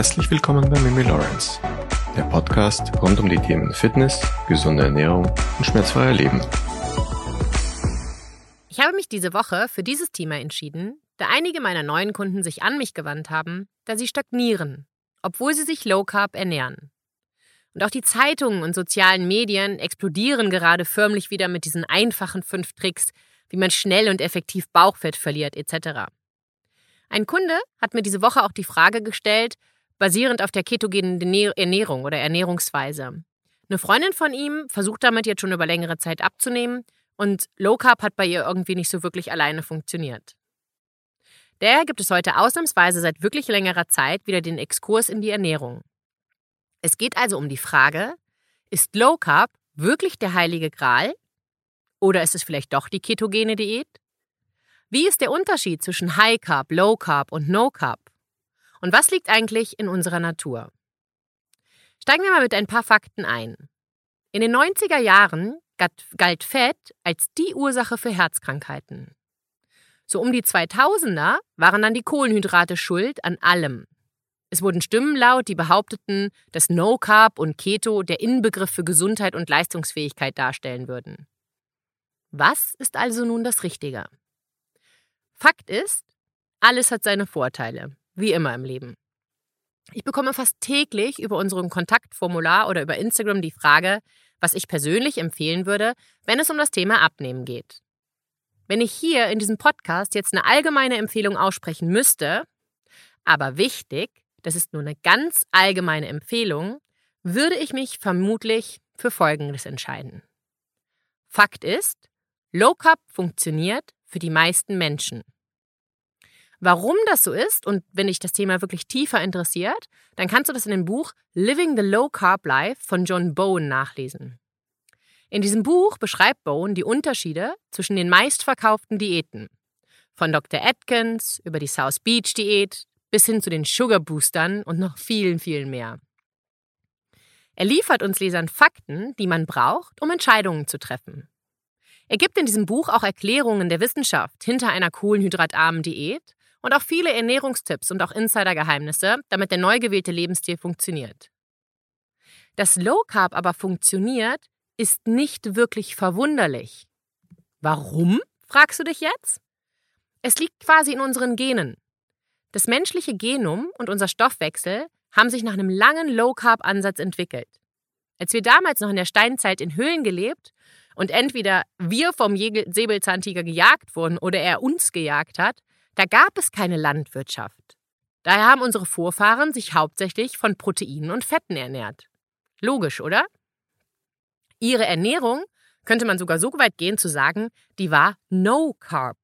Herzlich willkommen bei Mimi Lawrence, der Podcast rund um die Themen Fitness, gesunde Ernährung und schmerzfreier Leben. Ich habe mich diese Woche für dieses Thema entschieden, da einige meiner neuen Kunden sich an mich gewandt haben, da sie stagnieren, obwohl sie sich Low Carb ernähren. Und auch die Zeitungen und sozialen Medien explodieren gerade förmlich wieder mit diesen einfachen fünf Tricks, wie man schnell und effektiv Bauchfett verliert etc. Ein Kunde hat mir diese Woche auch die Frage gestellt, basierend auf der ketogenen Ernährung oder Ernährungsweise. Eine Freundin von ihm versucht damit jetzt schon über längere Zeit abzunehmen und Low Carb hat bei ihr irgendwie nicht so wirklich alleine funktioniert. Daher gibt es heute ausnahmsweise seit wirklich längerer Zeit wieder den Exkurs in die Ernährung. Es geht also um die Frage, ist Low Carb wirklich der heilige Gral? Oder ist es vielleicht doch die ketogene Diät? Wie ist der Unterschied zwischen High Carb, Low Carb und No Carb? Und was liegt eigentlich in unserer Natur? Steigen wir mal mit ein paar Fakten ein. In den 90er Jahren galt Fett als die Ursache für Herzkrankheiten. So um die 2000er waren dann die Kohlenhydrate schuld an allem. Es wurden Stimmen laut, die behaupteten, dass No Carb und Keto der Inbegriff für Gesundheit und Leistungsfähigkeit darstellen würden. Was ist also nun das Richtige? Fakt ist, alles hat seine Vorteile, wie immer im Leben. Ich bekomme fast täglich über unseren Kontaktformular oder über Instagram die Frage, was ich persönlich empfehlen würde, wenn es um das Thema Abnehmen geht. Wenn ich hier in diesem Podcast jetzt eine allgemeine Empfehlung aussprechen müsste, aber wichtig, das ist nur eine ganz allgemeine Empfehlung, würde ich mich vermutlich für Folgendes entscheiden. Fakt ist, Low Carb funktioniert für die meisten Menschen. Warum das so ist und wenn dich das Thema wirklich tiefer interessiert, dann kannst du das in dem Buch Living the Low Carb Life von John Bowen nachlesen. In diesem Buch beschreibt Bowen die Unterschiede zwischen den meistverkauften Diäten. Von Dr. Atkins über die South Beach Diät bis hin zu den Sugar Boostern und noch vielen, vielen mehr. Er liefert uns Lesern Fakten, die man braucht, um Entscheidungen zu treffen. Er gibt in diesem Buch auch Erklärungen der Wissenschaft hinter einer kohlenhydratarmen Diät und auch viele Ernährungstipps und auch Insidergeheimnisse, damit der neu gewählte Lebensstil funktioniert. Dass Low Carb aber funktioniert, ist nicht wirklich verwunderlich. Warum, fragst du dich jetzt? Es liegt quasi in unseren Genen. Das menschliche Genom und unser Stoffwechsel haben sich nach einem langen Low Carb Ansatz entwickelt. Als wir damals noch in der Steinzeit in Höhlen gelebt und entweder wir vom Säbelzahntiger gejagt wurden oder er uns gejagt hat, da gab es keine Landwirtschaft. Daher haben unsere Vorfahren sich hauptsächlich von Proteinen und Fetten ernährt. Logisch, oder? Ihre Ernährung könnte man sogar so weit gehen zu sagen, die war No Carb.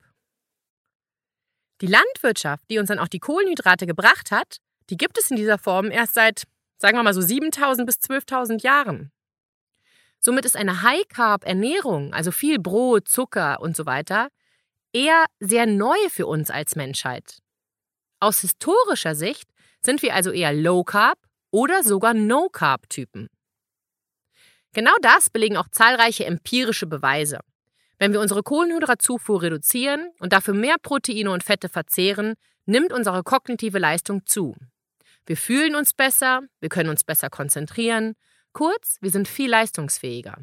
Die Landwirtschaft, die uns dann auch die Kohlenhydrate gebracht hat, die gibt es in dieser Form erst seit, sagen wir mal so 7000 bis 12.000 Jahren. Somit ist eine High-Carb-Ernährung, also viel Brot, Zucker und so weiter, eher sehr neu für uns als Menschheit. Aus historischer Sicht sind wir also eher Low Carb oder sogar No Carb Typen. Genau das belegen auch zahlreiche empirische Beweise. Wenn wir unsere Kohlenhydratzufuhr reduzieren und dafür mehr Proteine und Fette verzehren, nimmt unsere kognitive Leistung zu. Wir fühlen uns besser, wir können uns besser konzentrieren, kurz, wir sind viel leistungsfähiger.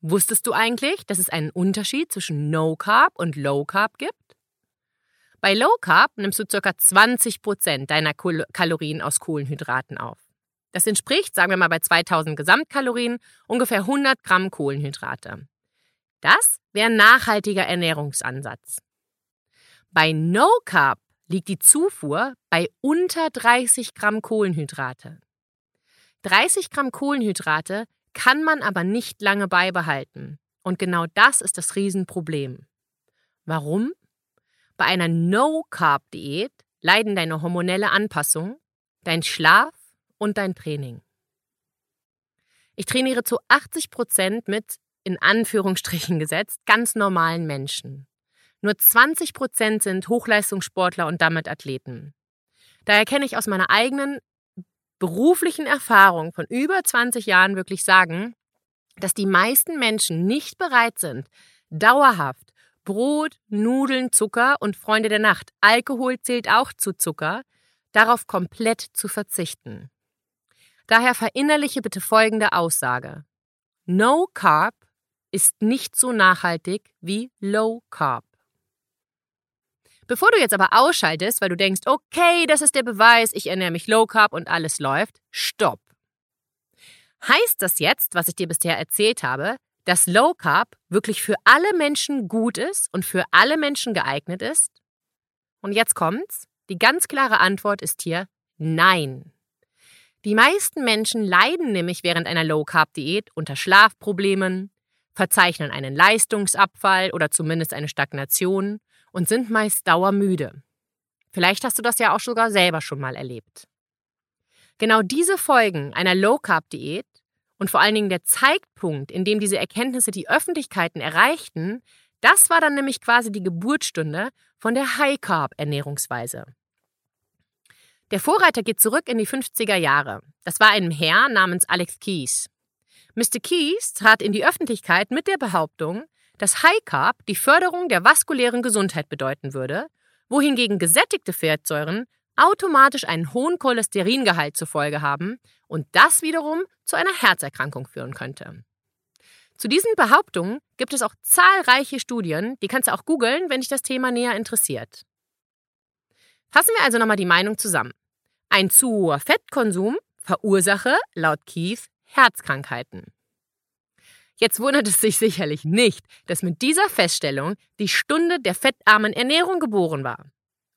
Wusstest du eigentlich, dass es einen Unterschied zwischen No Carb und Low Carb gibt? Bei Low Carb nimmst du ca. 20% deiner Kalorien aus Kohlenhydraten auf. Das entspricht, sagen wir mal bei 2000 Gesamtkalorien, ungefähr 100 Gramm Kohlenhydrate. Das wäre ein nachhaltiger Ernährungsansatz. Bei No Carb liegt die Zufuhr bei unter 30 Gramm Kohlenhydrate. 30 Gramm Kohlenhydrate kann man aber nicht lange beibehalten. Und genau das ist das Riesenproblem. Warum? Bei einer No-Carb-Diät leiden deine hormonelle Anpassung, dein Schlaf und dein Training. Ich trainiere zu 80 Prozent mit, in Anführungsstrichen gesetzt, ganz normalen Menschen. Nur 20 Prozent sind Hochleistungssportler und damit Athleten. Daher kenne ich aus meiner eigenen beruflichen Erfahrung von über 20 Jahren wirklich sagen, dass die meisten Menschen nicht bereit sind, dauerhaft Brot, Nudeln, Zucker und Freunde der Nacht, Alkohol zählt auch zu Zucker, darauf komplett zu verzichten. Daher verinnerliche bitte folgende Aussage. No Carb ist nicht so nachhaltig wie Low Carb. Bevor du jetzt aber ausschaltest, weil du denkst, okay, das ist der Beweis, ich ernähre mich Low Carb und alles läuft, stopp. Heißt das jetzt, was ich dir bisher erzählt habe, dass Low Carb wirklich für alle Menschen gut ist und für alle Menschen geeignet ist? Und jetzt kommt's. Die ganz klare Antwort ist hier Nein. Die meisten Menschen leiden nämlich während einer Low-Carb-Diät unter Schlafproblemen, verzeichnen einen Leistungsabfall oder zumindest eine Stagnation und sind meist dauermüde. Vielleicht hast du das ja auch sogar selber schon mal erlebt. Genau diese Folgen einer Low-Carb-Diät und vor allen Dingen der Zeitpunkt, in dem diese Erkenntnisse die Öffentlichkeiten erreichten, das war dann nämlich quasi die Geburtsstunde von der High-Carb-Ernährungsweise. Der Vorreiter geht zurück in die 50er Jahre. Das war ein Herr namens Alex Keys. Mr. Keys trat in die Öffentlichkeit mit der Behauptung, dass High Carb die Förderung der vaskulären Gesundheit bedeuten würde, wohingegen gesättigte Fettsäuren automatisch einen hohen Cholesteringehalt zur Folge haben und das wiederum zu einer Herzerkrankung führen könnte. Zu diesen Behauptungen gibt es auch zahlreiche Studien, die kannst du auch googeln, wenn dich das Thema näher interessiert. Fassen wir also nochmal die Meinung zusammen. Ein zu hoher Fettkonsum verursache, laut Keith, Herzkrankheiten. Jetzt wundert es sich sicherlich nicht, dass mit dieser Feststellung die Stunde der fettarmen Ernährung geboren war.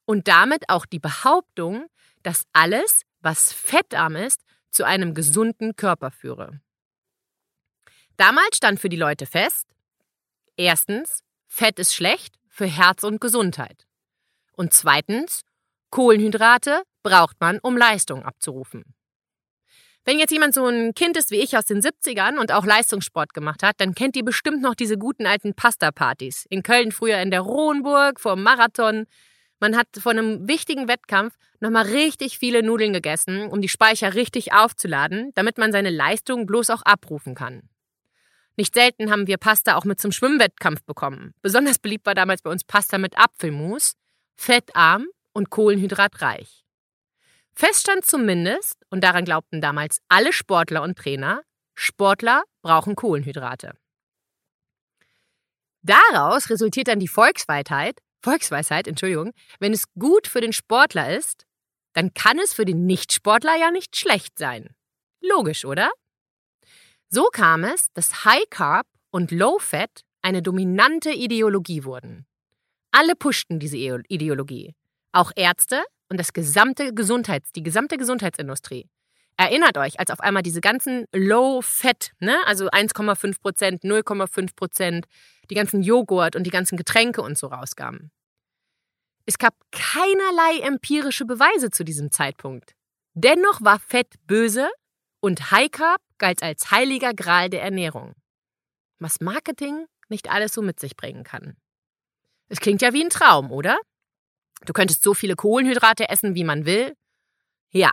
Und damit auch die Behauptung, dass alles, was fettarm ist, zu einem gesunden Körper führe. Damals stand für die Leute fest, erstens, Fett ist schlecht für Herz und Gesundheit. Und zweitens, Kohlenhydrate braucht man, um Leistung abzurufen. Wenn jetzt jemand so ein Kind ist wie ich aus den 70ern und auch Leistungssport gemacht hat, dann kennt ihr bestimmt noch diese guten alten Pasta-Partys. In Köln früher in der Rohenburg vor dem Marathon. Man hat vor einem wichtigen Wettkampf nochmal richtig viele Nudeln gegessen, um die Speicher richtig aufzuladen, damit man seine Leistung bloß auch abrufen kann. Nicht selten haben wir Pasta auch mit zum Schwimmwettkampf bekommen. Besonders beliebt war damals bei uns Pasta mit Apfelmus, fettarm und kohlenhydratreich. Fest stand zumindest, und daran glaubten damals alle Sportler und Trainer, Sportler brauchen Kohlenhydrate. Daraus resultiert dann die Volksweisheit, Volksweisheit, Entschuldigung, wenn es gut für den Sportler ist, dann kann es für den Nichtsportler ja nicht schlecht sein. Logisch, oder? So kam es, dass High Carb und Low Fat eine dominante Ideologie wurden. Alle pushten diese Ideologie. Auch Ärzte und das gesamte Gesundheits, die gesamte Gesundheitsindustrie. Erinnert euch, als auf einmal diese ganzen Low-Fat, ne, also 1,5 Prozent, 0,5 Prozent, die ganzen Joghurt und die ganzen Getränke und so rauskamen. Es gab keinerlei empirische Beweise zu diesem Zeitpunkt. Dennoch war Fett böse und High Carb galt als heiliger Gral der Ernährung. Was Marketing nicht alles so mit sich bringen kann. Es klingt ja wie ein Traum, oder? Du könntest so viele Kohlenhydrate essen, wie man will. Ja,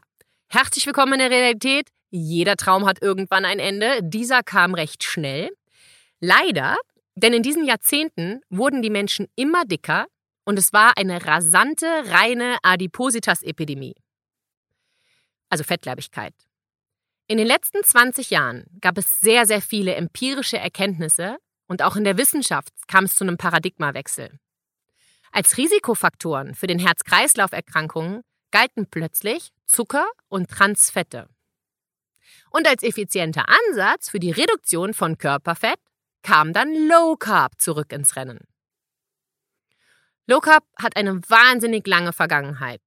herzlich willkommen in der Realität. Jeder Traum hat irgendwann ein Ende. Dieser kam recht schnell. Leider, denn in diesen Jahrzehnten wurden die Menschen immer dicker und es war eine rasante, reine Adipositas-Epidemie. Also Fettleibigkeit. In den letzten 20 Jahren gab es sehr, sehr viele empirische Erkenntnisse und auch in der Wissenschaft kam es zu einem Paradigmawechsel. Als Risikofaktoren für den Herz-Kreislauf-Erkrankungen galten plötzlich Zucker und Transfette. Und als effizienter Ansatz für die Reduktion von Körperfett kam dann Low Carb zurück ins Rennen. Low Carb hat eine wahnsinnig lange Vergangenheit.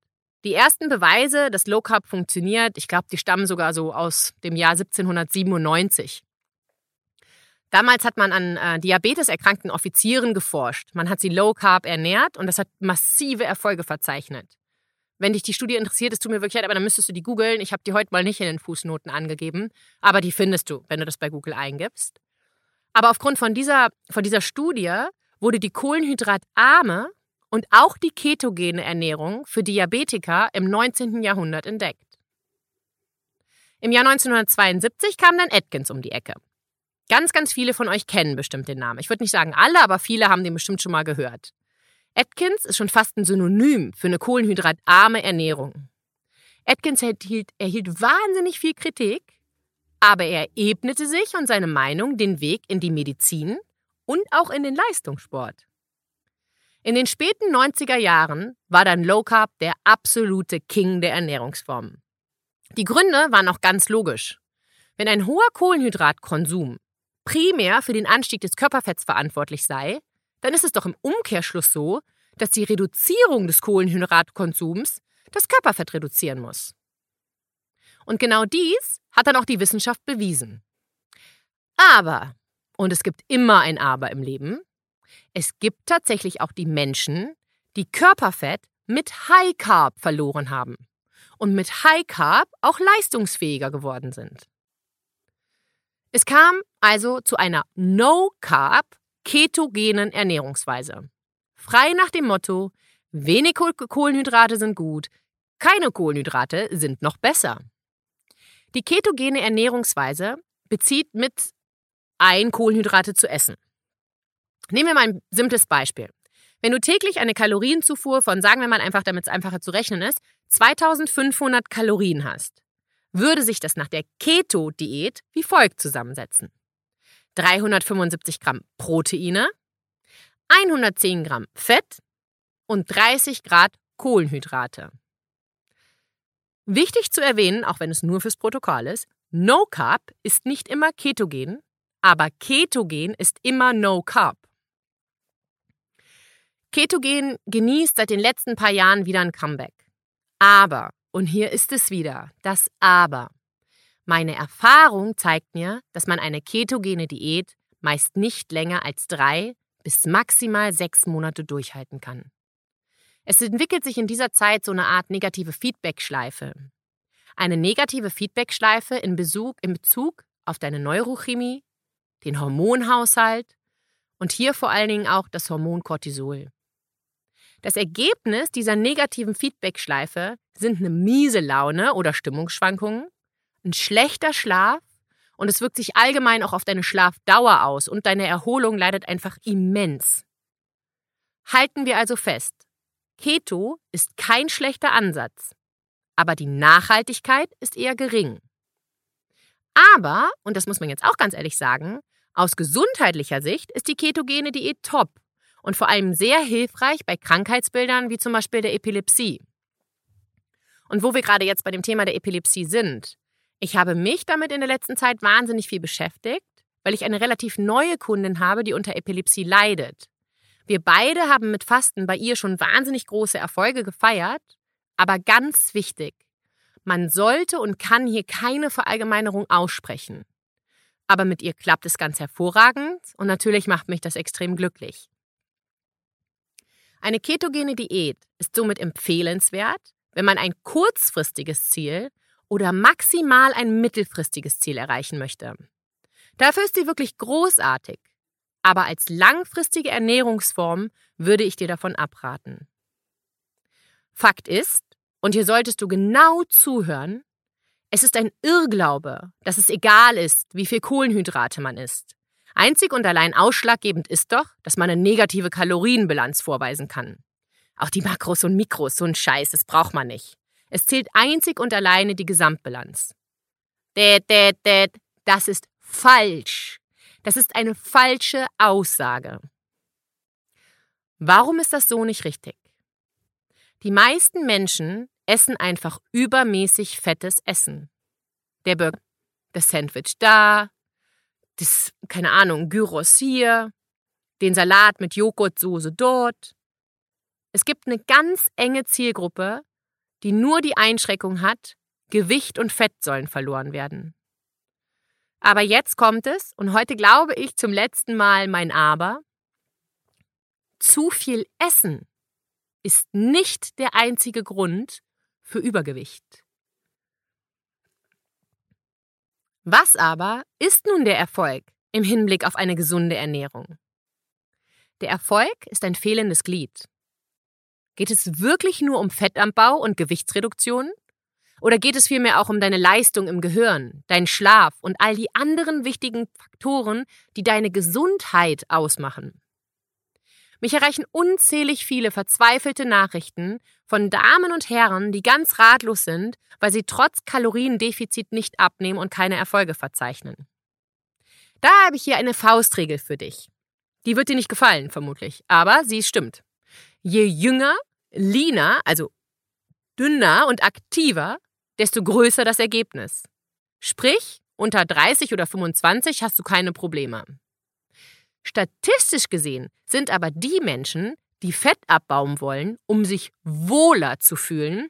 Die ersten Beweise, dass Low Carb funktioniert, ich glaube, die stammen sogar so aus dem Jahr 1797. Damals hat man an äh, Diabetes erkrankten Offizieren geforscht. Man hat sie low carb ernährt und das hat massive Erfolge verzeichnet. Wenn dich die Studie interessiert, es tut mir wirklich leid, aber dann müsstest du die googeln. Ich habe die heute mal nicht in den Fußnoten angegeben, aber die findest du, wenn du das bei Google eingibst. Aber aufgrund von dieser, von dieser Studie wurde die kohlenhydratarme und auch die ketogene Ernährung für Diabetiker im 19. Jahrhundert entdeckt. Im Jahr 1972 kam dann Atkins um die Ecke. Ganz, ganz viele von euch kennen bestimmt den Namen. Ich würde nicht sagen alle, aber viele haben den bestimmt schon mal gehört. Atkins ist schon fast ein Synonym für eine kohlenhydratarme Ernährung. Atkins erhielt, erhielt wahnsinnig viel Kritik, aber er ebnete sich und seine Meinung den Weg in die Medizin und auch in den Leistungssport. In den späten 90er Jahren war dann Low Carb der absolute King der Ernährungsformen. Die Gründe waren auch ganz logisch. Wenn ein hoher Kohlenhydratkonsum primär für den Anstieg des Körperfetts verantwortlich sei, dann ist es doch im Umkehrschluss so, dass die Reduzierung des Kohlenhydratkonsums das Körperfett reduzieren muss. Und genau dies hat dann auch die Wissenschaft bewiesen. Aber, und es gibt immer ein Aber im Leben, es gibt tatsächlich auch die Menschen, die Körperfett mit High Carb verloren haben und mit High Carb auch leistungsfähiger geworden sind. Es kam also zu einer No Carb ketogenen Ernährungsweise. Frei nach dem Motto, wenig Kohlenhydrate sind gut, keine Kohlenhydrate sind noch besser. Die ketogene Ernährungsweise bezieht mit ein, Kohlenhydrate zu essen. Nehmen wir mal ein simples Beispiel. Wenn du täglich eine Kalorienzufuhr von, sagen wir mal einfach, damit es einfacher zu rechnen ist, 2500 Kalorien hast, würde sich das nach der Keto-Diät wie folgt zusammensetzen. 375 Gramm Proteine, 110 Gramm Fett und 30 Grad Kohlenhydrate. Wichtig zu erwähnen, auch wenn es nur fürs Protokoll ist, No Carb ist nicht immer ketogen, aber ketogen ist immer No Carb. Ketogen genießt seit den letzten paar Jahren wieder ein Comeback. Aber, und hier ist es wieder, das Aber. Meine Erfahrung zeigt mir, dass man eine ketogene Diät meist nicht länger als drei bis maximal sechs Monate durchhalten kann. Es entwickelt sich in dieser Zeit so eine Art negative Feedback-Schleife. Eine negative Feedback-Schleife in Bezug, in Bezug auf deine Neurochemie, den Hormonhaushalt und hier vor allen Dingen auch das Hormon Cortisol. Das Ergebnis dieser negativen Feedback-Schleife sind eine miese Laune oder Stimmungsschwankungen, ein schlechter Schlaf und es wirkt sich allgemein auch auf deine Schlafdauer aus und deine Erholung leidet einfach immens. Halten wir also fest, Keto ist kein schlechter Ansatz, aber die Nachhaltigkeit ist eher gering. Aber, und das muss man jetzt auch ganz ehrlich sagen, aus gesundheitlicher Sicht ist die ketogene Diät top und vor allem sehr hilfreich bei Krankheitsbildern wie zum Beispiel der Epilepsie. Und wo wir gerade jetzt bei dem Thema der Epilepsie sind, ich habe mich damit in der letzten Zeit wahnsinnig viel beschäftigt, weil ich eine relativ neue Kundin habe, die unter Epilepsie leidet. Wir beide haben mit Fasten bei ihr schon wahnsinnig große Erfolge gefeiert, aber ganz wichtig, man sollte und kann hier keine Verallgemeinerung aussprechen. Aber mit ihr klappt es ganz hervorragend und natürlich macht mich das extrem glücklich. Eine ketogene Diät ist somit empfehlenswert, wenn man ein kurzfristiges Ziel oder maximal ein mittelfristiges Ziel erreichen möchte. Dafür ist sie wirklich großartig, aber als langfristige Ernährungsform würde ich dir davon abraten. Fakt ist, und hier solltest du genau zuhören, es ist ein Irrglaube, dass es egal ist, wie viel Kohlenhydrate man isst. Einzig und allein ausschlaggebend ist doch, dass man eine negative Kalorienbilanz vorweisen kann. Auch die Makros und Mikros, so ein Scheiß, das braucht man nicht. Es zählt einzig und alleine die Gesamtbilanz. Das ist falsch. Das ist eine falsche Aussage. Warum ist das so nicht richtig? Die meisten Menschen essen einfach übermäßig fettes Essen. Der Burger, das Sandwich da, das, keine Ahnung, Gyros hier, den Salat mit Joghurtsoße dort. Es gibt eine ganz enge Zielgruppe, die nur die Einschränkung hat, Gewicht und Fett sollen verloren werden. Aber jetzt kommt es, und heute glaube ich zum letzten Mal mein Aber. Zu viel Essen ist nicht der einzige Grund für Übergewicht. Was aber ist nun der Erfolg im Hinblick auf eine gesunde Ernährung? Der Erfolg ist ein fehlendes Glied. Geht es wirklich nur um Fettanbau und Gewichtsreduktion? Oder geht es vielmehr auch um deine Leistung im Gehirn, deinen Schlaf und all die anderen wichtigen Faktoren, die deine Gesundheit ausmachen? Mich erreichen unzählig viele verzweifelte Nachrichten von Damen und Herren, die ganz ratlos sind, weil sie trotz Kaloriendefizit nicht abnehmen und keine Erfolge verzeichnen. Da habe ich hier eine Faustregel für dich. Die wird dir nicht gefallen, vermutlich, aber sie stimmt. Je jünger, leaner, also dünner und aktiver, desto größer das Ergebnis. Sprich, unter 30 oder 25 hast du keine Probleme. Statistisch gesehen sind aber die Menschen, die Fett abbauen wollen, um sich wohler zu fühlen,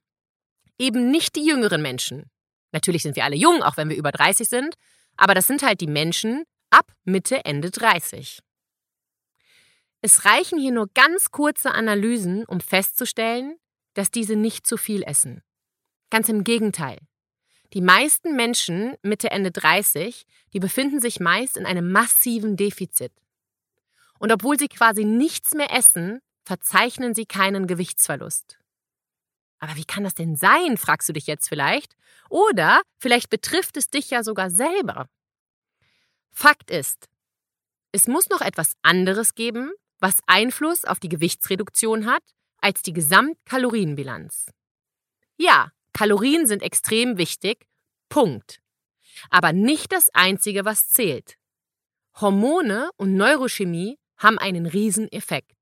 eben nicht die jüngeren Menschen. Natürlich sind wir alle jung, auch wenn wir über 30 sind, aber das sind halt die Menschen ab Mitte, Ende 30. Es reichen hier nur ganz kurze Analysen, um festzustellen, dass diese nicht zu viel essen. Ganz im Gegenteil. Die meisten Menschen Mitte, Ende 30, die befinden sich meist in einem massiven Defizit. Und obwohl sie quasi nichts mehr essen, verzeichnen sie keinen Gewichtsverlust. Aber wie kann das denn sein, fragst du dich jetzt vielleicht. Oder vielleicht betrifft es dich ja sogar selber. Fakt ist, es muss noch etwas anderes geben, was Einfluss auf die Gewichtsreduktion hat, als die Gesamtkalorienbilanz. Ja, Kalorien sind extrem wichtig, Punkt. Aber nicht das Einzige, was zählt. Hormone und Neurochemie haben einen Rieseneffekt.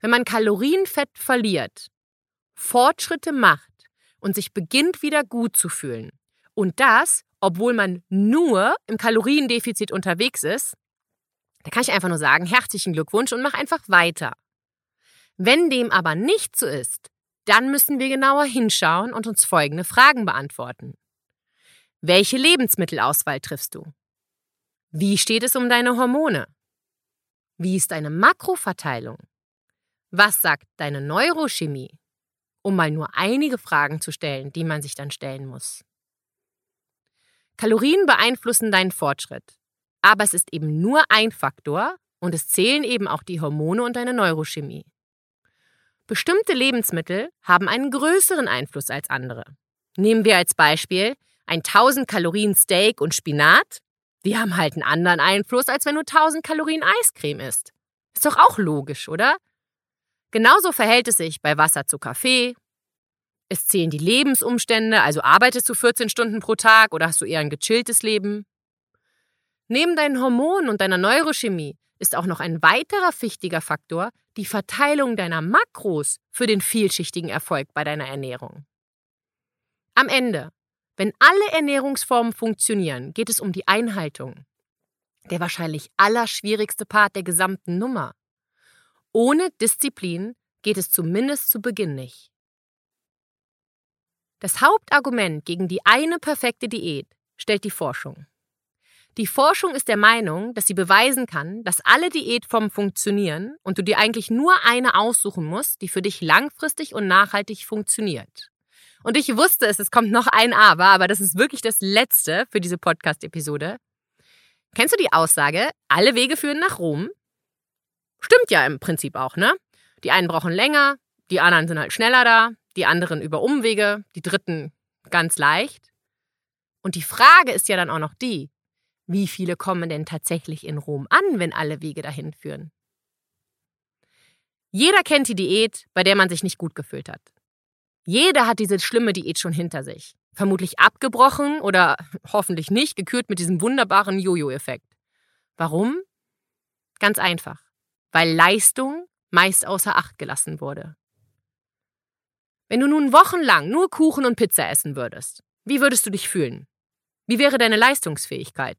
Wenn man Kalorienfett verliert, Fortschritte macht und sich beginnt wieder gut zu fühlen, und das, obwohl man nur im Kaloriendefizit unterwegs ist, da kann ich einfach nur sagen, herzlichen Glückwunsch und mach einfach weiter. Wenn dem aber nicht so ist, dann müssen wir genauer hinschauen und uns folgende Fragen beantworten. Welche Lebensmittelauswahl triffst du? Wie steht es um deine Hormone? Wie ist deine Makroverteilung? Was sagt deine Neurochemie? Um mal nur einige Fragen zu stellen, die man sich dann stellen muss. Kalorien beeinflussen deinen Fortschritt, aber es ist eben nur ein Faktor und es zählen eben auch die Hormone und deine Neurochemie. Bestimmte Lebensmittel haben einen größeren Einfluss als andere. Nehmen wir als Beispiel ein 1000 Kalorien Steak und Spinat die haben halt einen anderen Einfluss, als wenn du 1000 Kalorien Eiscreme isst. Ist doch auch logisch, oder? Genauso verhält es sich bei Wasser zu Kaffee. Es zählen die Lebensumstände, also arbeitest du 14 Stunden pro Tag oder hast du eher ein gechilltes Leben? Neben deinen Hormonen und deiner Neurochemie ist auch noch ein weiterer wichtiger Faktor die Verteilung deiner Makros für den vielschichtigen Erfolg bei deiner Ernährung. Am Ende wenn alle Ernährungsformen funktionieren, geht es um die Einhaltung. Der wahrscheinlich allerschwierigste Part der gesamten Nummer. Ohne Disziplin geht es zumindest zu Beginn nicht. Das Hauptargument gegen die eine perfekte Diät stellt die Forschung. Die Forschung ist der Meinung, dass sie beweisen kann, dass alle Diätformen funktionieren und du dir eigentlich nur eine aussuchen musst, die für dich langfristig und nachhaltig funktioniert. Und ich wusste es, es kommt noch ein Aber, aber das ist wirklich das letzte für diese Podcast-Episode. Kennst du die Aussage, alle Wege führen nach Rom? Stimmt ja im Prinzip auch, ne? Die einen brauchen länger, die anderen sind halt schneller da, die anderen über Umwege, die dritten ganz leicht. Und die Frage ist ja dann auch noch die, wie viele kommen denn tatsächlich in Rom an, wenn alle Wege dahin führen? Jeder kennt die Diät, bei der man sich nicht gut gefühlt hat. Jeder hat diese schlimme Diät schon hinter sich. Vermutlich abgebrochen oder hoffentlich nicht, gekürt mit diesem wunderbaren Jojo-Effekt. Warum? Ganz einfach. Weil Leistung meist außer Acht gelassen wurde. Wenn du nun wochenlang nur Kuchen und Pizza essen würdest, wie würdest du dich fühlen? Wie wäre deine Leistungsfähigkeit?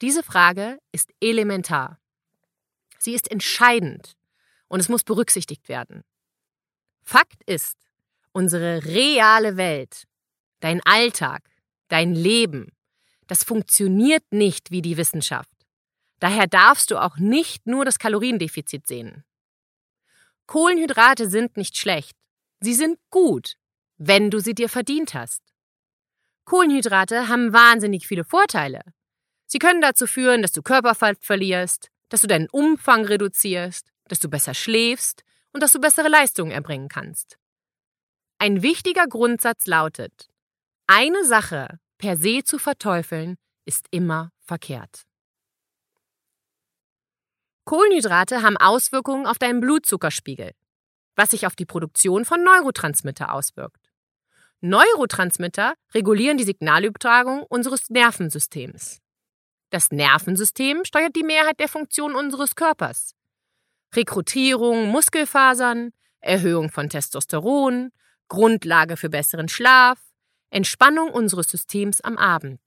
Diese Frage ist elementar. Sie ist entscheidend und es muss berücksichtigt werden. Fakt ist, unsere reale Welt, dein Alltag, dein Leben, das funktioniert nicht wie die Wissenschaft. Daher darfst du auch nicht nur das Kaloriendefizit sehen. Kohlenhydrate sind nicht schlecht. Sie sind gut, wenn du sie dir verdient hast. Kohlenhydrate haben wahnsinnig viele Vorteile. Sie können dazu führen, dass du Körperfett verlierst, dass du deinen Umfang reduzierst, dass du besser schläfst und dass du bessere Leistungen erbringen kannst. Ein wichtiger Grundsatz lautet, eine Sache per se zu verteufeln, ist immer verkehrt. Kohlenhydrate haben Auswirkungen auf deinen Blutzuckerspiegel, was sich auf die Produktion von Neurotransmitter auswirkt. Neurotransmitter regulieren die Signalübertragung unseres Nervensystems. Das Nervensystem steuert die Mehrheit der Funktionen unseres Körpers. Rekrutierung Muskelfasern, Erhöhung von Testosteron, Grundlage für besseren Schlaf, Entspannung unseres Systems am Abend.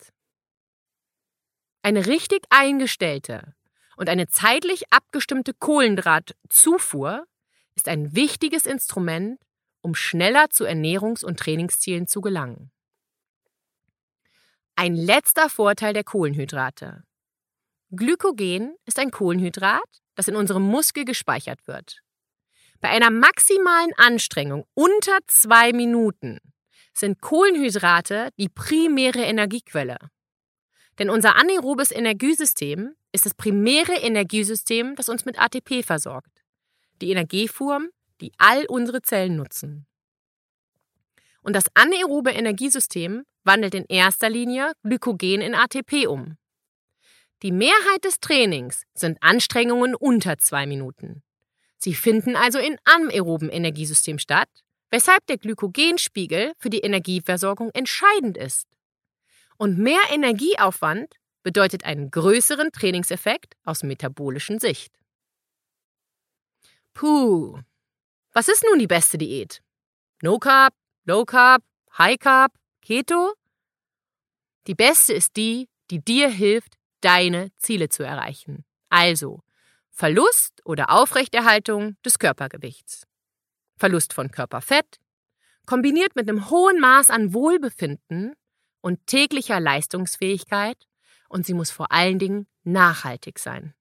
Eine richtig eingestellte und eine zeitlich abgestimmte Kohlendrahtzufuhr ist ein wichtiges Instrument, um schneller zu Ernährungs- und Trainingszielen zu gelangen. Ein letzter Vorteil der Kohlenhydrate. Glykogen ist ein Kohlenhydrat, das in unserem Muskel gespeichert wird. Bei einer maximalen Anstrengung unter zwei Minuten sind Kohlenhydrate die primäre Energiequelle. Denn unser anaerobes Energiesystem ist das primäre Energiesystem, das uns mit ATP versorgt. Die Energieform, die all unsere Zellen nutzen. Und das anaerobe Energiesystem wandelt in erster Linie Glykogen in ATP um. Die Mehrheit des Trainings sind Anstrengungen unter zwei Minuten. Sie finden also in anaeroben Energiesystem statt, weshalb der Glykogenspiegel für die Energieversorgung entscheidend ist. Und mehr Energieaufwand bedeutet einen größeren Trainingseffekt aus metabolischen Sicht. Puh. Was ist nun die beste Diät? No Carb, Low Carb, High Carb, Keto? Die beste ist die, die dir hilft, deine Ziele zu erreichen. Also Verlust oder Aufrechterhaltung des Körpergewichts. Verlust von Körperfett, kombiniert mit einem hohen Maß an Wohlbefinden und täglicher Leistungsfähigkeit und sie muss vor allen Dingen nachhaltig sein.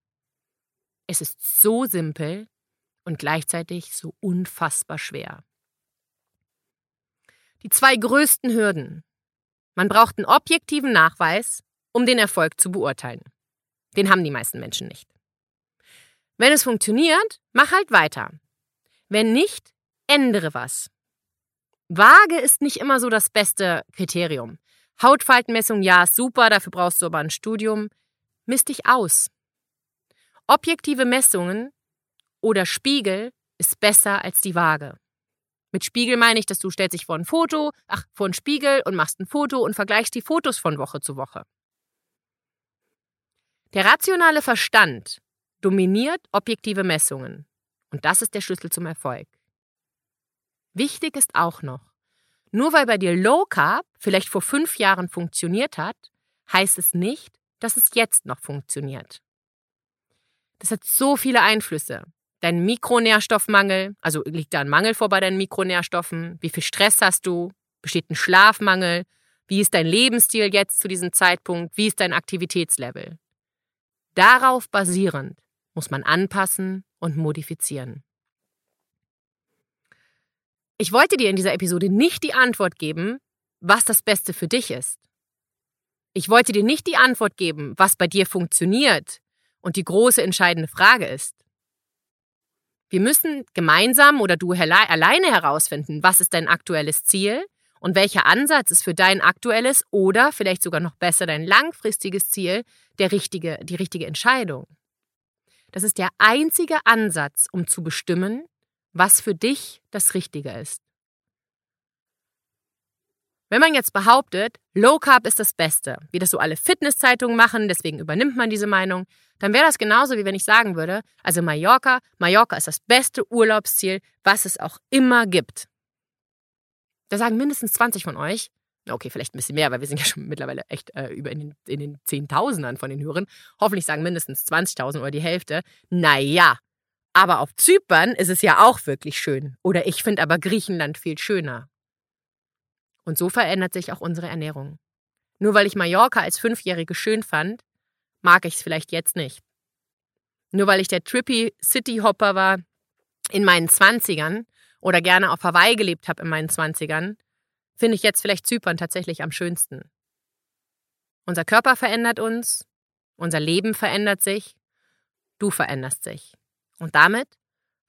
Es ist so simpel und gleichzeitig so unfassbar schwer. Die zwei größten Hürden. Man braucht einen objektiven Nachweis, um den Erfolg zu beurteilen. Den haben die meisten Menschen nicht. Wenn es funktioniert, mach halt weiter. Wenn nicht, ändere was. Waage ist nicht immer so das beste Kriterium. Hautfaltenmessung, ja, super, dafür brauchst du aber ein Studium. Miss dich aus. Objektive Messungen oder Spiegel ist besser als die Waage. Mit Spiegel meine ich, dass du stellst dich vor ein Foto, ach, vor einen Spiegel und machst ein Foto und vergleichst die Fotos von Woche zu Woche. Der rationale Verstand dominiert objektive Messungen. Und das ist der Schlüssel zum Erfolg. Wichtig ist auch noch, nur weil bei dir Low Carb vielleicht vor fünf Jahren funktioniert hat, heißt es nicht, dass es jetzt noch funktioniert. Das hat so viele Einflüsse. Dein Mikronährstoffmangel, also liegt da ein Mangel vor bei deinen Mikronährstoffen? Wie viel Stress hast du? Besteht ein Schlafmangel? Wie ist dein Lebensstil jetzt zu diesem Zeitpunkt? Wie ist dein Aktivitätslevel? Darauf basierend muss man anpassen und modifizieren. Ich wollte dir in dieser Episode nicht die Antwort geben, was das Beste für dich ist. Ich wollte dir nicht die Antwort geben, was bei dir funktioniert und die große entscheidende Frage ist. Wir müssen gemeinsam oder du alleine herausfinden, was ist dein aktuelles Ziel und welcher Ansatz ist für dein aktuelles oder vielleicht sogar noch besser dein langfristiges Ziel der richtige, die richtige Entscheidung. Das ist der einzige Ansatz, um zu bestimmen, was für dich das Richtige ist. Wenn man jetzt behauptet, Low Carb ist das Beste, wie das so alle Fitnesszeitungen machen, deswegen übernimmt man diese Meinung, dann wäre das genauso, wie wenn ich sagen würde, also Mallorca, Mallorca ist das beste Urlaubsziel, was es auch immer gibt. Da sagen mindestens 20 von euch, okay, vielleicht ein bisschen mehr, weil wir sind ja schon mittlerweile echt äh, über in den, in den Zehntausendern von den Hörern. Hoffentlich sagen mindestens 20.000 oder die Hälfte. Naja, aber auf Zypern ist es ja auch wirklich schön. Oder ich finde aber Griechenland viel schöner. Und so verändert sich auch unsere Ernährung. Nur weil ich Mallorca als Fünfjährige schön fand, mag ich es vielleicht jetzt nicht. Nur weil ich der Trippy City Hopper war in meinen Zwanzigern oder gerne auf Hawaii gelebt habe in meinen Zwanzigern, finde ich jetzt vielleicht Zypern tatsächlich am schönsten. Unser Körper verändert uns, unser Leben verändert sich, du veränderst sich. Und damit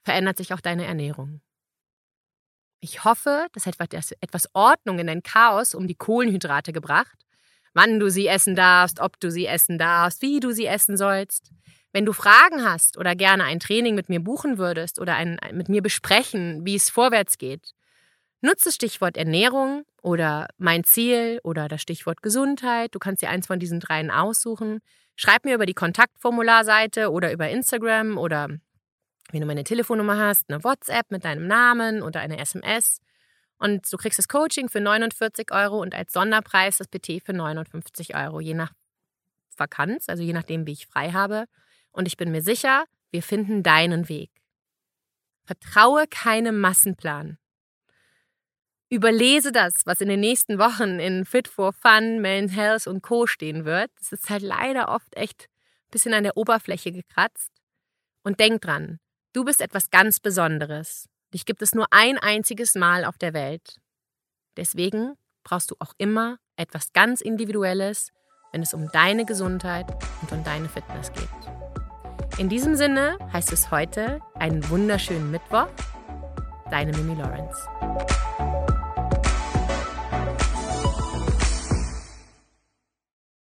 verändert sich auch deine Ernährung. Ich hoffe, das hat etwas Ordnung in dein Chaos um die Kohlenhydrate gebracht, wann du sie essen darfst, ob du sie essen darfst, wie du sie essen sollst. Wenn du Fragen hast oder gerne ein Training mit mir buchen würdest oder ein, mit mir besprechen, wie es vorwärts geht, nutze Stichwort Ernährung oder mein Ziel oder das Stichwort Gesundheit. Du kannst dir eins von diesen dreien aussuchen. Schreib mir über die Kontaktformularseite oder über Instagram oder wenn du meine Telefonnummer hast, eine WhatsApp mit deinem Namen oder eine SMS. Und du kriegst das Coaching für 49 Euro und als Sonderpreis das PT für 59 Euro, je nach Vakanz, also je nachdem, wie ich frei habe. Und ich bin mir sicher, wir finden deinen Weg. Vertraue keinem Massenplan. Überlese das, was in den nächsten Wochen in Fit for Fun, Men's Health und Co. stehen wird. Das ist halt leider oft echt ein bisschen an der Oberfläche gekratzt. Und denk dran, du bist etwas ganz Besonderes. Dich gibt es nur ein einziges Mal auf der Welt. Deswegen brauchst du auch immer etwas ganz Individuelles, wenn es um deine Gesundheit und um deine Fitness geht. In diesem Sinne heißt es heute einen wunderschönen Mittwoch. Deine Mimi Lawrence.